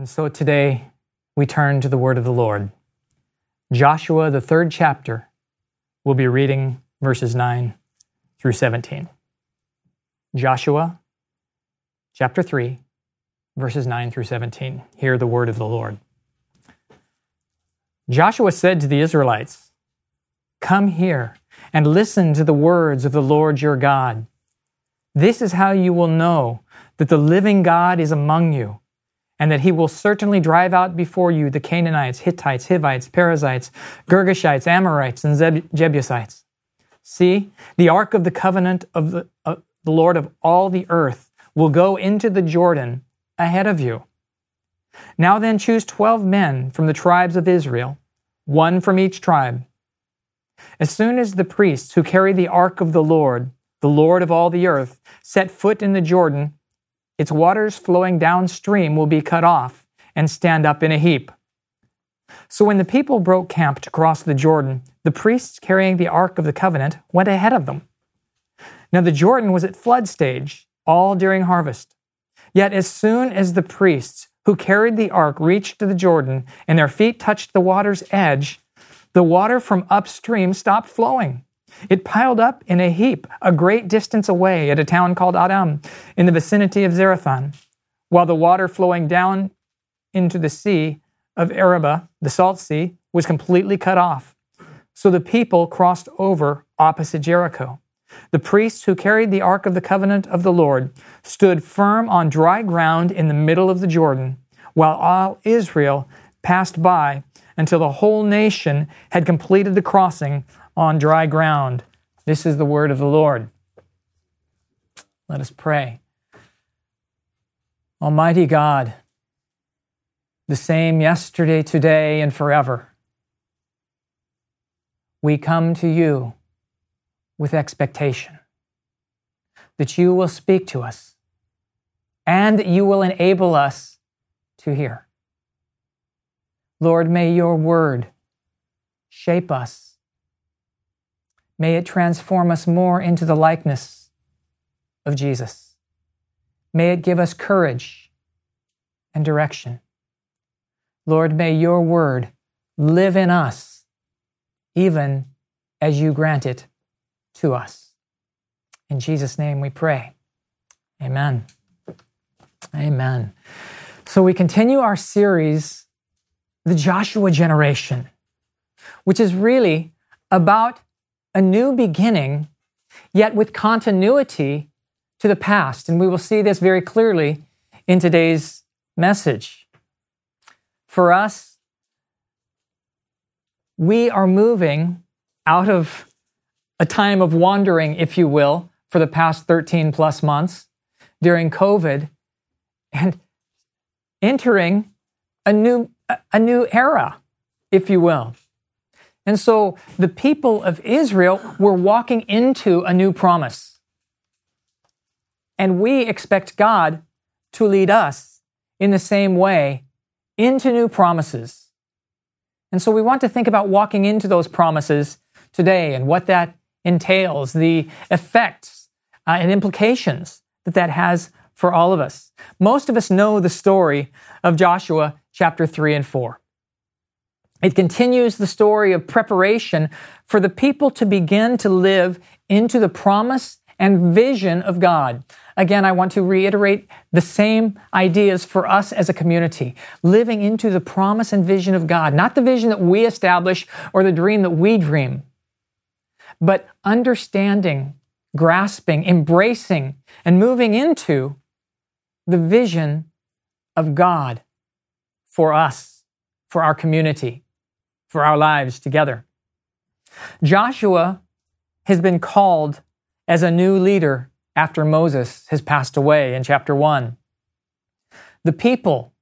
And so today we turn to the word of the Lord. Joshua, the third chapter, we'll be reading verses 9 through 17. Joshua, chapter 3, verses 9 through 17. Hear the word of the Lord. Joshua said to the Israelites, Come here and listen to the words of the Lord your God. This is how you will know that the living God is among you, and that he will certainly drive out before you the Canaanites, Hittites, Hivites, Perizzites, Girgashites, Amorites, and Zeb- Jebusites. See, the ark of the covenant of the, uh, the Lord of all the earth will go into the Jordan ahead of you. Now then, choose twelve men from the tribes of Israel, one from each tribe. As soon as the priests who carry the ark of the Lord, the Lord of all the earth, set foot in the Jordan, its waters flowing downstream will be cut off and stand up in a heap. So when the people broke camp to cross the Jordan, the priests carrying the Ark of the Covenant went ahead of them. Now the Jordan was at flood stage, all during harvest. Yet as soon as the priests who carried the ark reached the Jordan and their feet touched the water's edge, the water from upstream stopped flowing. It piled up in a heap a great distance away at a town called Adam in the vicinity of Zarethan, while the water flowing down into the sea of Arabah, the salt sea, was completely cut off. So the people crossed over opposite Jericho. The priests who carried the Ark of the Covenant of the Lord stood firm on dry ground in the middle of the Jordan, while all Israel passed by until the whole nation had completed the crossing on dry ground. This is the word of the Lord. Let us pray. Almighty God, the same yesterday, today, and forever, we come to you with expectation that you will speak to us and that you will enable us to hear. Lord, may your word shape us. May it transform us more into the likeness of Jesus. May it give us courage and direction. Lord, may your word live in us, even as you grant it to us. In Jesus' name we pray. Amen. Amen. So we continue our series the Joshua generation, which is really about a new beginning, yet with continuity to the past. And we will see this very clearly in today's message. For us, we are moving out of a time of wandering, if you will, for the past 13 plus months during COVID and entering a new a new era, if you will. And so the people of Israel were walking into a new promise. And we expect God to lead us in the same way into new promises. And so we want to think about walking into those promises today and what that entails, the effects uh, and implications that that has for all of us. Most of us know the story of Joshua chapter 3 and 4. It continues the story of preparation for the people to begin to live into the promise and vision of God. Again, I want to reiterate the same ideas for us as a community. Living into the promise and vision of God, not the vision that we establish or the dream that we dream, but understanding, grasping, embracing, and moving into the vision of God for us, for our community, for our lives together. Joshua has been called as a new leader after Moses has passed away in chapter 1. The people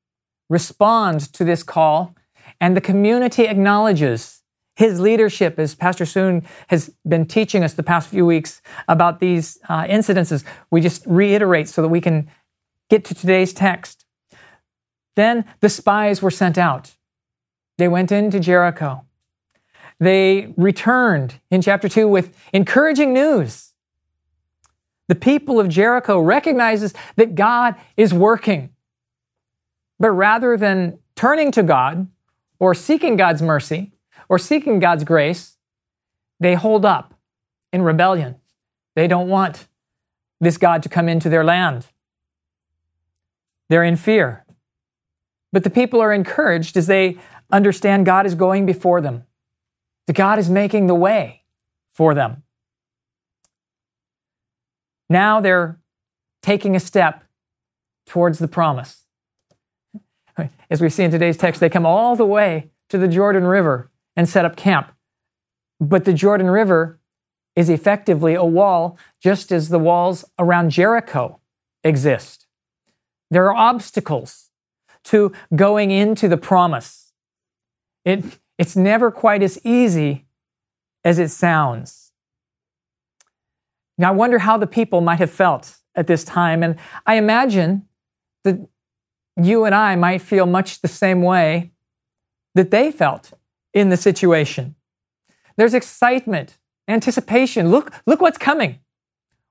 respond to this call, and the community acknowledges his leadership, as Pastor Soon has been teaching us the past few weeks about these uh, incidences. We just reiterate so that we can get to today's text. Then the spies were sent out. They went into Jericho. They returned in chapter 2 with encouraging news. The people of Jericho recognizes that God is working. But rather than turning to God or seeking God's mercy or seeking God's grace, they hold up in rebellion. They don't want this God to come into their land. They're in fear. But the people are encouraged as they understand God is going before them, that God is making the way for them. Now they're taking a step towards the promise. As we see in today's text, they come all the way to the Jordan River and set up camp. But the Jordan River is effectively a wall, just as the walls around Jericho exist. There are obstacles to going into the promise. It, it's never quite as easy as it sounds. Now, I wonder how the people might have felt at this time. And I imagine that you and I might feel much the same way that they felt in the situation. There's excitement, anticipation. Look, look what's coming.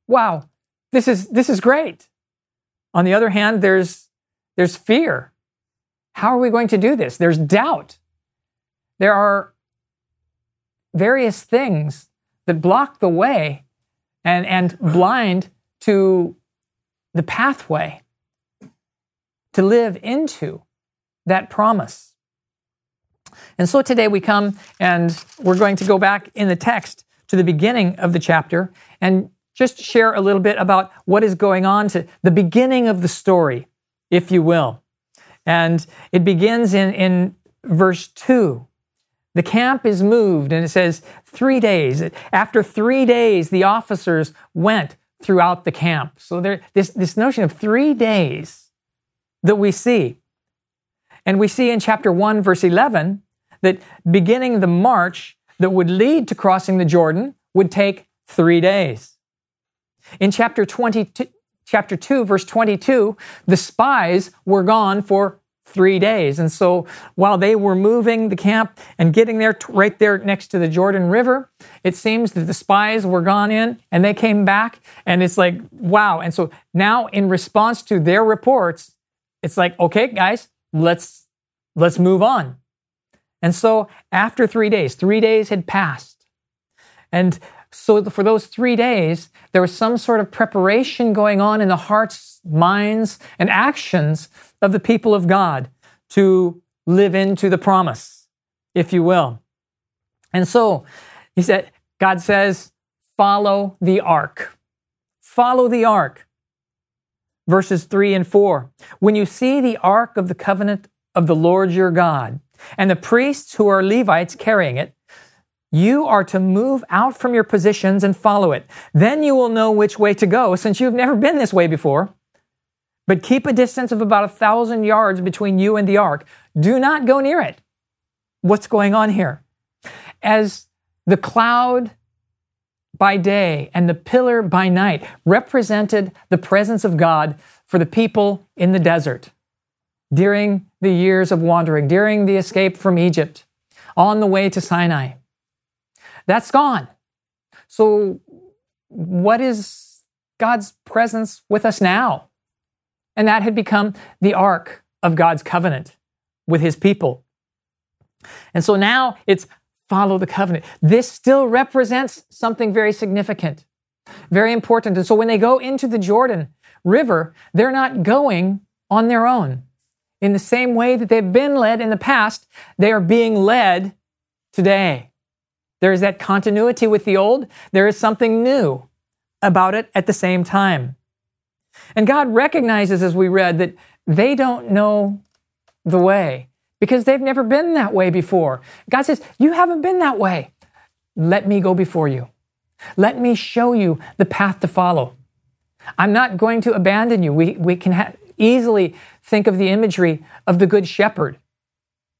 Wow, this is, this is great. On the other hand, there's, there's fear. How are we going to do this? There's doubt. There are various things that block the way and, and blind to the pathway to live into that promise. And so today we come and we're going to go back in the text to the beginning of the chapter and just share a little bit about what is going on to the beginning of the story, if you will. And it begins in, in verse 2. The camp is moved, and it says three days. After three days, the officers went throughout the camp. So there, this, this notion of three days that we see. And we see in chapter 1, verse 11, that beginning the march that would lead to crossing the Jordan would take three days. In chapter 22, chapter 2, verse 22, the spies were gone for three days. And so while they were moving the camp and getting there right there next to the Jordan River, it seems that the spies were gone in and they came back and it's like, wow. And so now in response to their reports, it's like, okay, guys, let's, let's move on. And so after three days, three days had passed. And so for those three days, there was some sort of preparation going on in the hearts, minds, and actions of the people of God to live into the promise, if you will. And so he said, God says, follow the ark. Follow the ark. Verses three and four. When you see the ark of the covenant of the Lord your God, and the priests who are Levites carrying it, you are to move out from your positions and follow it. Then you will know which way to go, since you've never been this way before. But keep a distance of about a thousand yards between you and the ark. Do not go near it. What's going on here? As the cloud by day and the pillar by night represented the presence of God for the people in the desert during the years of wandering, during the escape from Egypt, on the way to Sinai. That's gone. So, what is God's presence with us now? And that had become the ark of God's covenant with his people. And so now it's follow the covenant. This still represents something very significant, very important. And so when they go into the Jordan River, they're not going on their own. In the same way that they've been led in the past, they are being led today. There is that continuity with the old. There is something new about it at the same time. And God recognizes, as we read, that they don't know the way because they've never been that way before. God says, You haven't been that way. Let me go before you. Let me show you the path to follow. I'm not going to abandon you. We, we can ha- easily think of the imagery of the good shepherd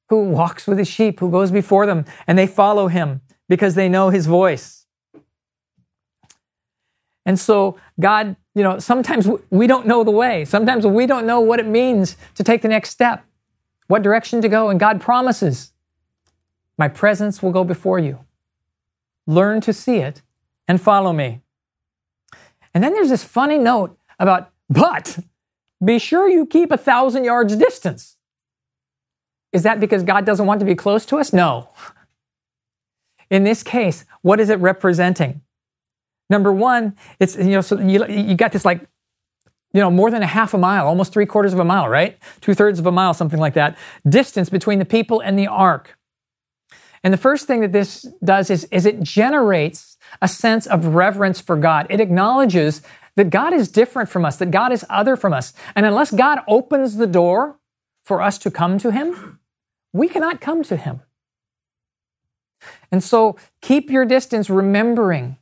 who walks with his sheep, who goes before them, and they follow him because they know his voice. And so, God, you know, sometimes we don't know the way. Sometimes we don't know what it means to take the next step, what direction to go. And God promises, My presence will go before you. Learn to see it and follow me. And then there's this funny note about, but be sure you keep a thousand yards distance Is that because God doesn't want to be close to us? No. In this case, what is it representing? Number one, it's, you know, so you, you got this like, you know, more than a half a mile, almost three quarters of a mile, right? Two thirds of a mile, something like that, distance between the people and the ark. And the first thing that this does is, is it generates a sense of reverence for God. It acknowledges that God is different from us, that God is other from us. And unless God opens the door for us to come to Him, we cannot come to Him. And so keep your distance, remembering,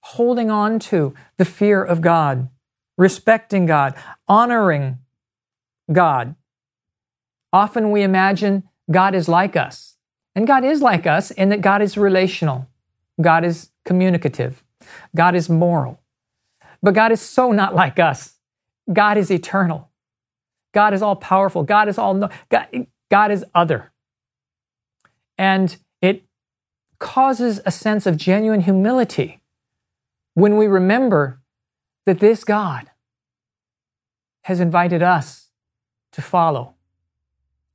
holding on to the fear of God, respecting God, honoring God. Often we imagine God is like us. And God is like us in that God is relational, God is communicative, God is moral. But God is so not like us. God is eternal. God is all powerful. God is all God, God is other. And it causes a sense of genuine humility when we remember that this God has invited us to follow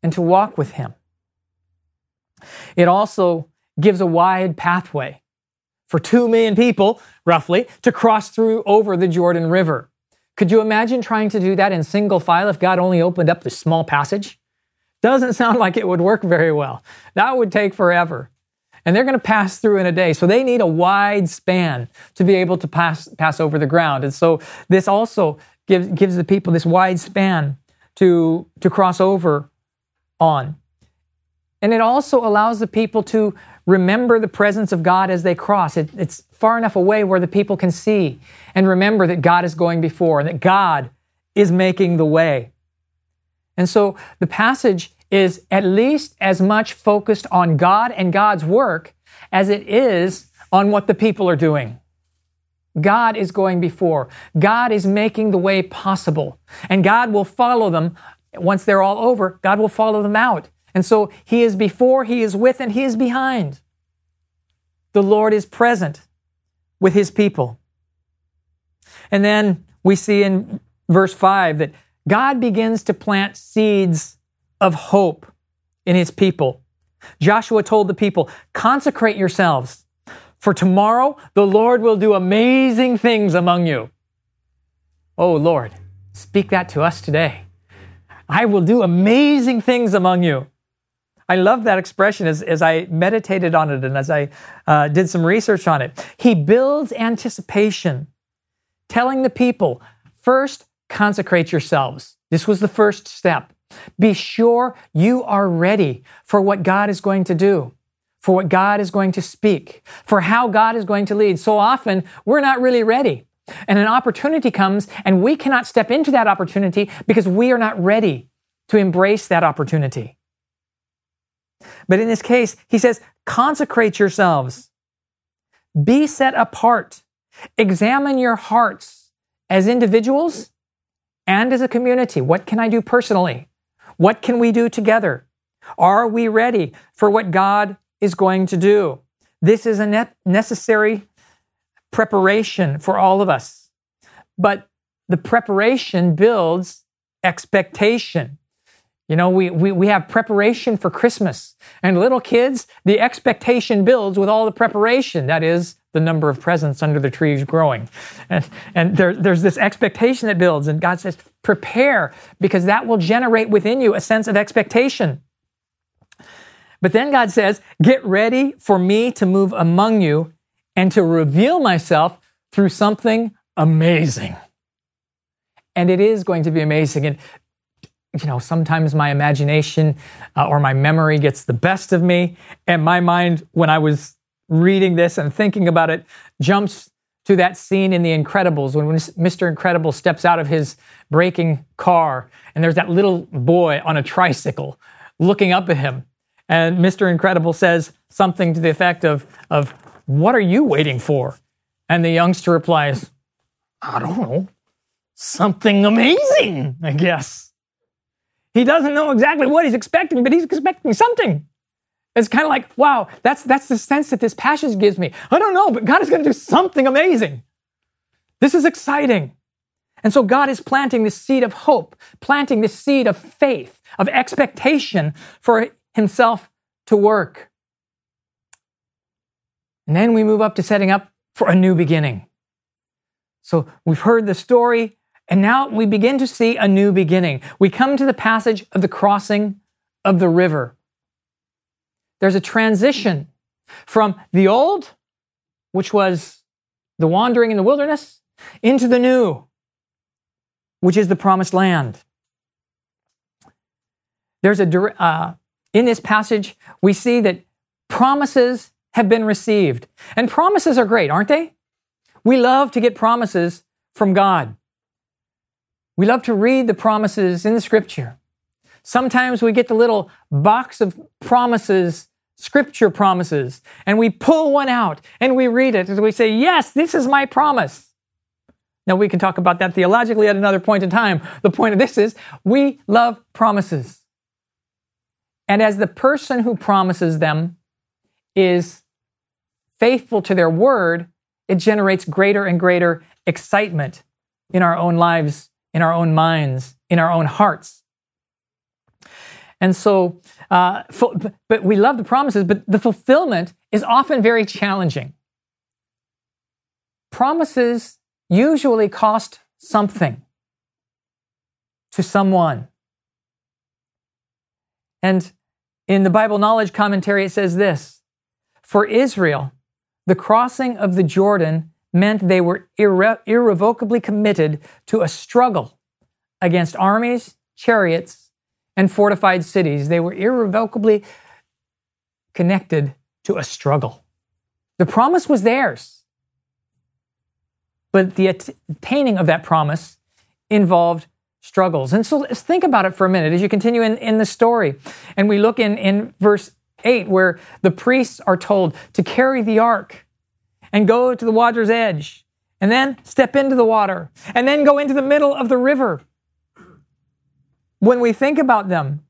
and to walk with Him. It also gives a wide pathway for two million people, roughly, to cross through over the Jordan River. Could you imagine trying to do that in single file if God only opened up the small passage? Doesn't sound like it would work very well. That would take forever. And they're going to pass through in a day. So they need a wide span to be able to pass, pass over the ground. And so this also gives, gives the people this wide span to, to cross over on. And it also allows the people to remember the presence of God as they cross. It, it's far enough away where the people can see and remember that God is going before and that God is making the way. And so the passage is at least as much focused on God and God's work as it is on what the people are doing. God is going before. God is making the way possible. And God will follow them once they're all over. God will follow them out. And so He is before, He is with, and He is behind. The Lord is present with His people. And then we see in verse 5 that God begins to plant seeds of hope in his people. Joshua told the people, consecrate yourselves, for tomorrow the Lord will do amazing things among you. Oh Lord, speak that to us today. I will do amazing things among you. I love that expression as, as I meditated on it and as I uh, did some research on it. He builds anticipation, telling the people, first, consecrate yourselves. This was the first step. Be sure you are ready for what God is going to do, for what God is going to speak, for how God is going to lead. So often we're not really ready. And an opportunity comes and we cannot step into that opportunity because we are not ready to embrace that opportunity. But in this case, he says, consecrate yourselves. Be set apart. Examine your hearts as individuals and as a community. What can I do personally? What can we do together? Are we ready for what God is going to do? This is a necessary preparation for all of us. But the preparation builds expectation. You know, we, we, we have preparation for Christmas. And little kids, the expectation builds with all the preparation. That is, the number of presents under the trees growing. And, and there, there's this expectation that builds, and God says, prepare, because that will generate within you a sense of expectation. But then God says, get ready for me to move among you and to reveal myself through something amazing. And it is going to be amazing. And you know, sometimes my imagination uh, or my memory gets the best of me. And my mind, when I was reading this and thinking about it jumps to that scene in The Incredibles when Mr. Incredible steps out of his braking car and there's that little boy on a tricycle looking up at him. And Mr. Incredible says something to the effect of, of What are you waiting for? And the youngster replies, I don't know. Something amazing, I guess. He doesn't know exactly what he's expecting, but he's expecting something. It's kind of like, wow, that's, that's the sense that this passage gives me. I don't know, but God is going to do something amazing. This is exciting. And so God is planting this seed of hope, planting this seed of faith, of expectation for himself to work. And then we move up to setting up for a new beginning. So we've heard the story, and now we begin to see a new beginning. We come to the passage of the crossing of the river. There's a transition from the old, which was the wandering in the wilderness, into the new, which is the promised land. There's a, uh, in this passage, we see that promises have been received. And promises are great, aren't they? We love to get promises from God. We love to read the promises in the scripture. Sometimes we get the little box of promises, scripture promises, and we pull one out and we read it and we say, Yes, this is my promise. Now, we can talk about that theologically at another point in time. The point of this is we love promises. And as the person who promises them is faithful to their word, it generates greater and greater excitement in our own lives, in our own minds, in our own hearts. And so, uh, but we love the promises, but the fulfillment is often very challenging. Promises usually cost something to someone. And in the Bible Knowledge Commentary, it says this For Israel, the crossing of the Jordan meant they were irre- irrevocably committed to a struggle against armies, chariots, and fortified cities. They were irrevocably connected to a struggle. The promise was theirs. But the attaining of that promise involved struggles. And so let's think about it for a minute as you continue in, in the story. And we look in, in verse 8 where the priests are told to carry the ark and go to the water's edge and then step into the water and then go into the middle of the river. When we think about them,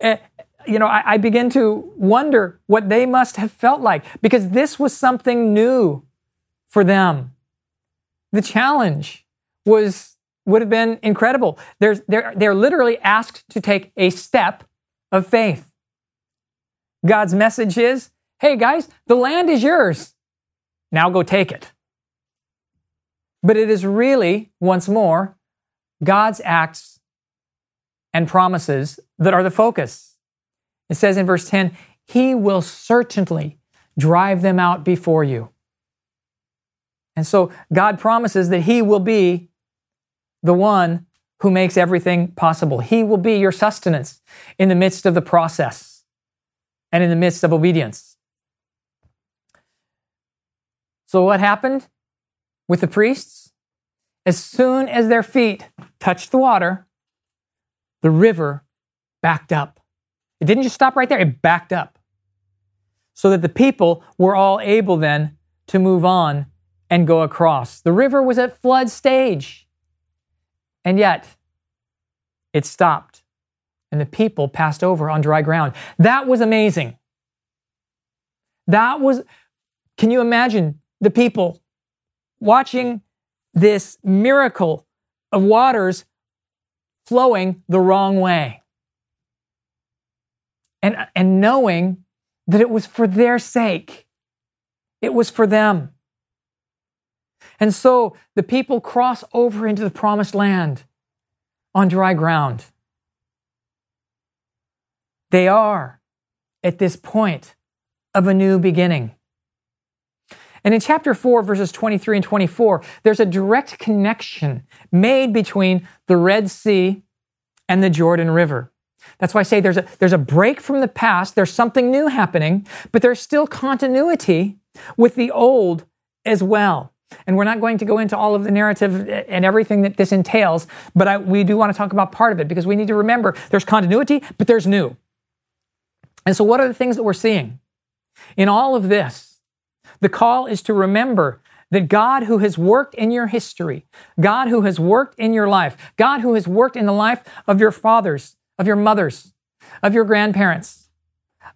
eh, you know, I, I begin to wonder what they must have felt like because this was something new for them. The challenge was would have been incredible. There's, they're, they're literally asked to take a step of faith. God's message is, hey guys, the land is yours. Now go take it. But it is really, once more, God's acts and promises that are the focus. It says in verse 10, He will certainly drive them out before you. And so God promises that He will be the one who makes everything possible. He will be your sustenance in the midst of the process and in the midst of obedience. So, what happened with the priests? As soon as their feet touched the water, the river backed up. It didn't just stop right there, it backed up. So that the people were all able then to move on and go across. The river was at flood stage. And yet, it stopped and the people passed over on dry ground. That was amazing. That was, can you imagine the people watching this miracle of waters flowing the wrong way? And, and knowing that it was for their sake, it was for them. And so the people cross over into the promised land on dry ground. They are at this point of a new beginning. And in chapter 4, verses 23 and 24, there's a direct connection made between the Red Sea and the Jordan River. That's why I say there's a, there's a break from the past, there's something new happening, but there's still continuity with the old as well. And we're not going to go into all of the narrative and everything that this entails, but I, we do want to talk about part of it because we need to remember there's continuity, but there's new. And so, what are the things that we're seeing? In all of this, the call is to remember that God who has worked in your history, God who has worked in your life, God who has worked in the life of your fathers, of your mothers, of your grandparents,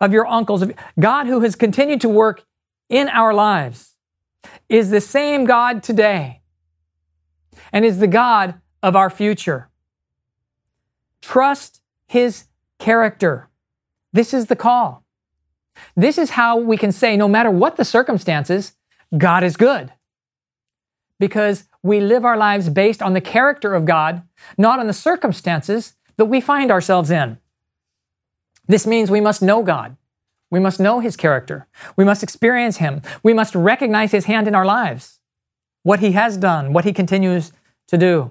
of your uncles, God who has continued to work in our lives is the same God today. and is the God of our future. Trust his character. This is the call. This is how we can say, no matter what the circumstances, God is good. Because we live our lives based on the character of God, not on the circumstances that we find ourselves in. This means we must know God. We must know His character. We must experience Him. We must recognize His hand in our lives, what He has done, what He continues to do.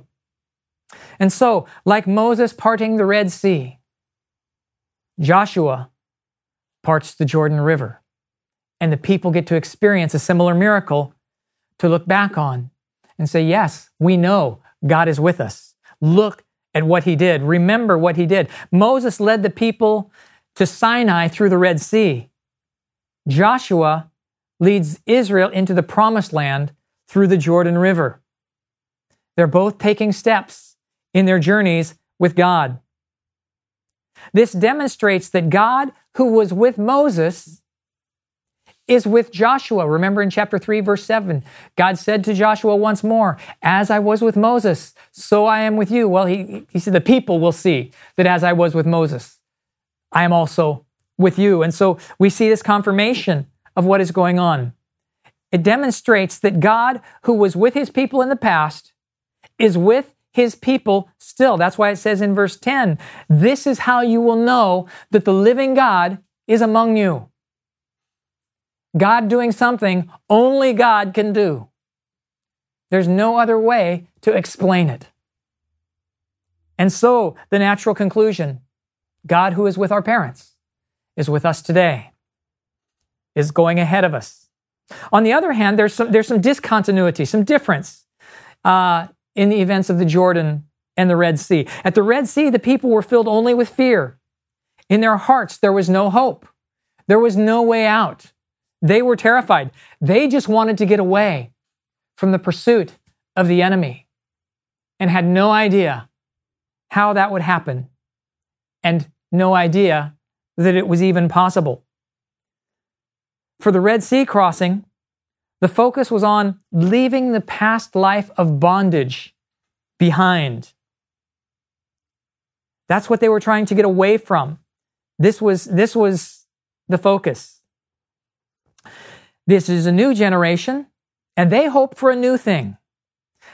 And so, like Moses parting the Red Sea, Joshua parts the Jordan River. And the people get to experience a similar miracle to look back on and say, Yes, we know God is with us. Look at what he did. Remember what he did. Moses led the people to Sinai through the Red Sea. Joshua leads Israel into the promised land through the Jordan River. They're both taking steps in their journeys with God. This demonstrates that God, who was with Moses, is with Joshua. Remember in chapter 3, verse 7, God said to Joshua once more, As I was with Moses, so I am with you. Well, he, he said, The people will see that as I was with Moses, I am also with you. And so we see this confirmation of what is going on. It demonstrates that God, who was with his people in the past, is with his people still. That's why it says in verse 10, this is how you will know that the living God is among you. God doing something only God can do. There's no other way to explain it. And so, the natural conclusion God, who is with our parents, is with us today, is going ahead of us. On the other hand, there's some, there's some discontinuity, some difference. Uh, in the events of the Jordan and the Red Sea. At the Red Sea, the people were filled only with fear. In their hearts, there was no hope. There was no way out. They were terrified. They just wanted to get away from the pursuit of the enemy and had no idea how that would happen and no idea that it was even possible. For the Red Sea crossing, the focus was on leaving the past life of bondage behind. That's what they were trying to get away from. This was, this was the focus. This is a new generation, and they hope for a new thing.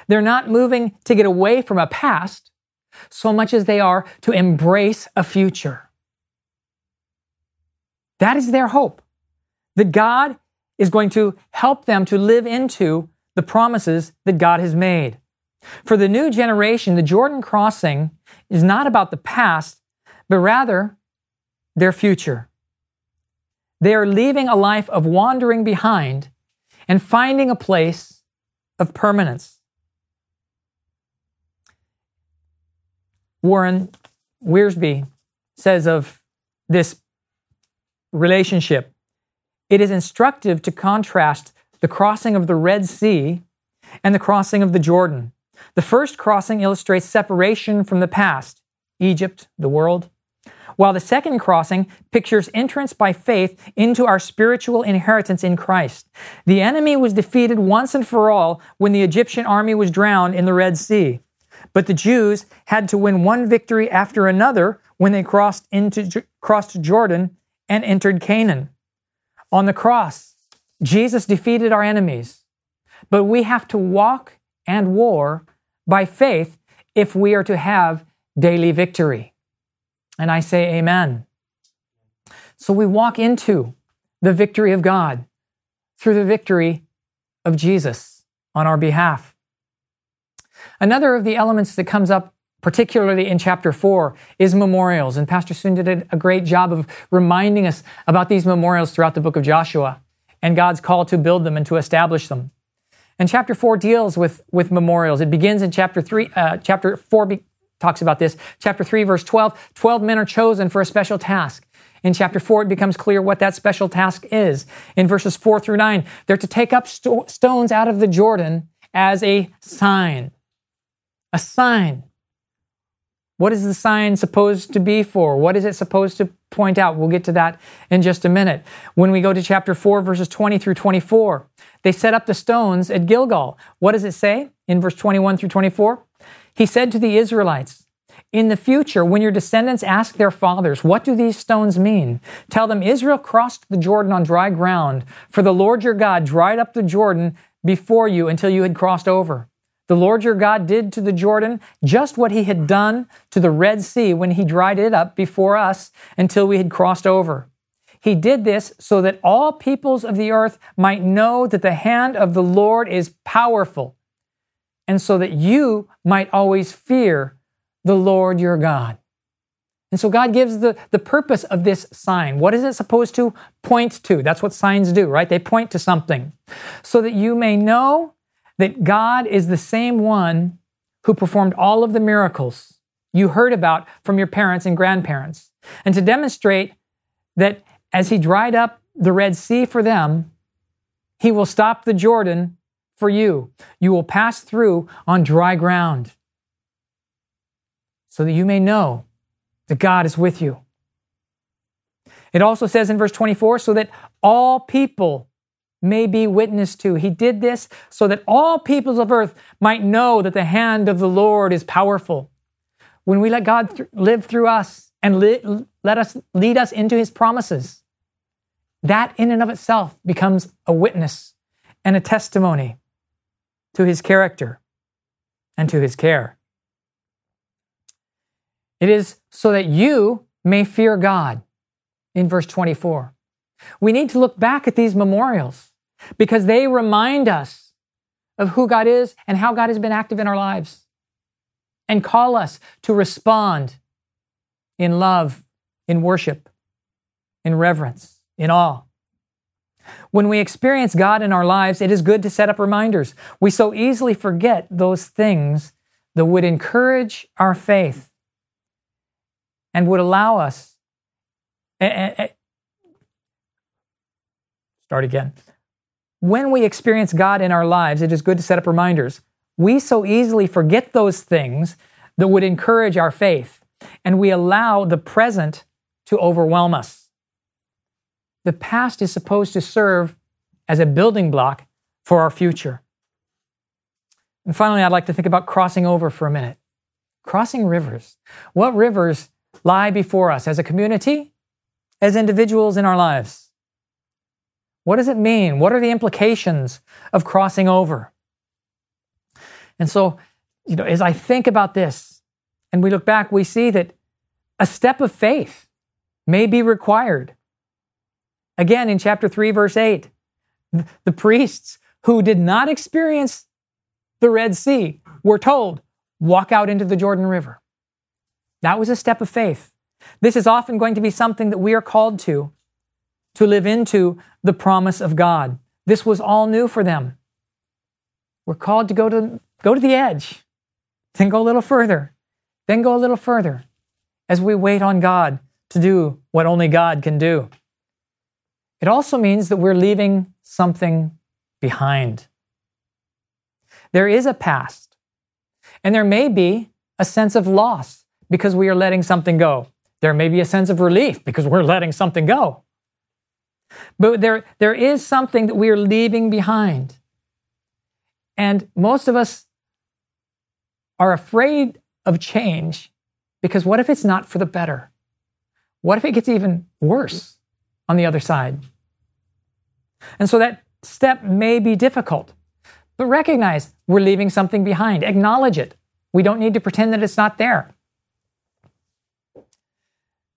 They're not moving to get away from a past so much as they are to embrace a future. That is their hope. That God is going to help them to live into the promises that God has made. For the new generation, the Jordan crossing is not about the past, but rather their future. They are leaving a life of wandering behind and finding a place of permanence. Warren Wiersbe says of this relationship it is instructive to contrast the crossing of the Red Sea and the crossing of the Jordan. The first crossing illustrates separation from the past, Egypt, the world, while the second crossing pictures entrance by faith into our spiritual inheritance in Christ. The enemy was defeated once and for all when the Egyptian army was drowned in the Red Sea. But the Jews had to win one victory after another when they crossed into crossed Jordan and entered Canaan. On the cross, Jesus defeated our enemies, but we have to walk and war by faith if we are to have daily victory. And I say, Amen. So we walk into the victory of God through the victory of Jesus on our behalf. Another of the elements that comes up particularly in chapter 4, is memorials. And Pastor Soon did a great job of reminding us about these memorials throughout the book of Joshua and God's call to build them and to establish them. And chapter 4 deals with, with memorials. It begins in chapter 3, uh, chapter 4 be, talks about this. Chapter 3, verse 12, 12 men are chosen for a special task. In chapter 4, it becomes clear what that special task is. In verses 4 through 9, they're to take up sto- stones out of the Jordan as a sign. A sign what is the sign supposed to be for? What is it supposed to point out? We'll get to that in just a minute. When we go to chapter 4, verses 20 through 24, they set up the stones at Gilgal. What does it say? in verse 21 through 24. He said to the Israelites, in the future, when your descendants ask their fathers, What do these stones mean? Tell them Israel crossed the Jordan on dry ground, for the Lord your God dried up the Jordan before you until you had crossed over. The Lord your God did to the Jordan just what he had done to the Red Sea when he dried it up before us until we had crossed over. He did this so that all peoples of the earth might know that the hand of the Lord is powerful, and so that you might always fear the Lord your God. And so God gives the, the purpose of this sign. What is it supposed to point to? That's what signs do, right? They point to something. So that you may know that God is the same one who performed all of the miracles you heard about from your parents and grandparents. And to demonstrate that as he dried up the Red Sea for them, he will stop the Jordan for you. You will pass through on dry ground so that you may know that God is with you. It also says in verse 24, so that all people may be witness to. He did this so that all peoples of earth might know that the hand of the Lord is powerful. When we let God th- live through us and li- let us lead us into his promises, that in and of itself becomes a witness and a testimony to his character and to his care. It is so that you may fear God in verse 24. We need to look back at these memorials because they remind us of who God is and how God has been active in our lives and call us to respond in love, in worship, in reverence, in awe. When we experience God in our lives, it is good to set up reminders. We so easily forget those things that would encourage our faith and would allow us. Eh, eh, eh, start again. When we experience God in our lives, it is good to set up reminders. We so easily forget those things that would encourage our faith, and we allow the present to overwhelm us. The past is supposed to serve as a building block for our future. And finally, I'd like to think about crossing over for a minute. Crossing rivers. What rivers lie before us as a community, as individuals in our lives. What does it mean? What are the implications of crossing over? And so, you know, as I think about this and we look back, we see that a step of faith may be required. Again, in chapter 3, verse 8, the priests who did not experience the Red Sea were told, walk out into the Jordan River. That was a step of faith. This is often going to be something that we are called to, to live into the promise of God. This was all new for them. We're called to go to, go to the edge, then go a little further, then go a little further as we wait on God to do what only God can do. It also means that we're leaving something behind. There is a past, and there may be a sense of loss because we are letting something go. There may be a sense of relief because we're letting something go. But there, there is something that we are leaving behind. And most of us are afraid of change because what if it's not for the better? What if it gets even worse on the other side? And so that step may be difficult, but recognize we're leaving something behind. Acknowledge it. We don't need to pretend that it's not there.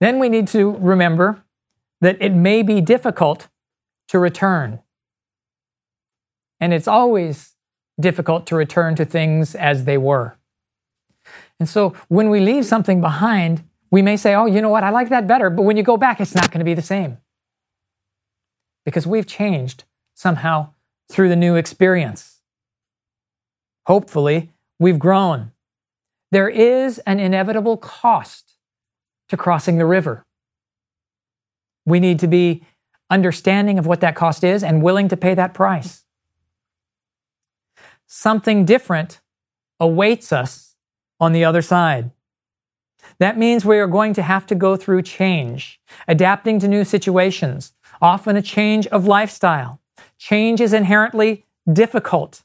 Then we need to remember that it may be difficult to return. And it's always difficult to return to things as they were. And so when we leave something behind, we may say, oh, you know what, I like that better. But when you go back, it's not going to be the same. Because we've changed somehow through the new experience. Hopefully, we've grown. There is an inevitable cost to crossing the river. We need to be understanding of what that cost is and willing to pay that price. Something different awaits us on the other side. That means we are going to have to go through change, adapting to new situations, often a change of lifestyle. Change is inherently difficult.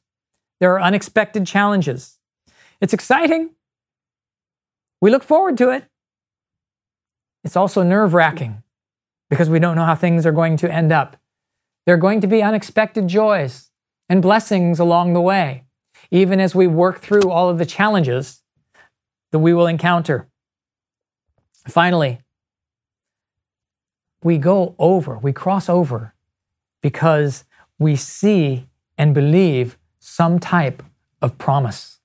There are unexpected challenges. It's exciting. We look forward to it. It's also nerve wracking because we don't know how things are going to end up. There are going to be unexpected joys and blessings along the way, even as we work through all of the challenges that we will encounter. Finally, we go over, we cross over because we see and believe some type of promise.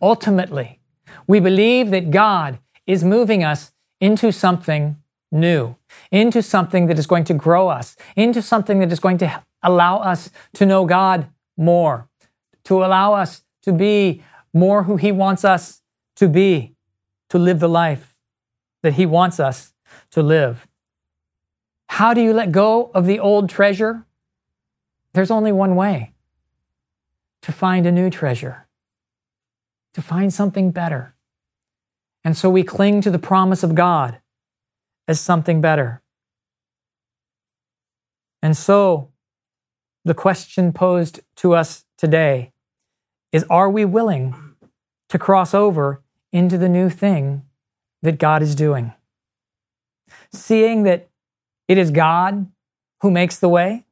Ultimately, we believe that God is moving us into something new, into something that is going to grow us, into something that is going to allow us to know God more, to allow us to be more who He wants us to be, to live the life that He wants us to live. How do you let go of the old treasure? There's only one way to find a new treasure, to find something better. And so we cling to the promise of God as something better. And so the question posed to us today is Are we willing to cross over into the new thing that God is doing? Seeing that it is God who makes the way?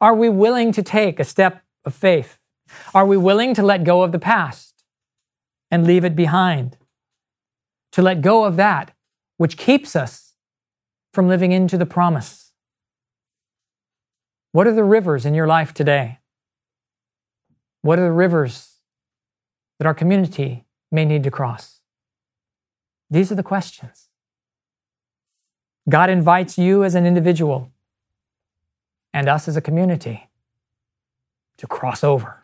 Are we willing to take a step of faith? Are we willing to let go of the past and leave it behind? To let go of that which keeps us from living into the promise? What are the rivers in your life today? What are the rivers that our community may need to cross? These are the questions. God invites you as an individual and us as a community to cross over.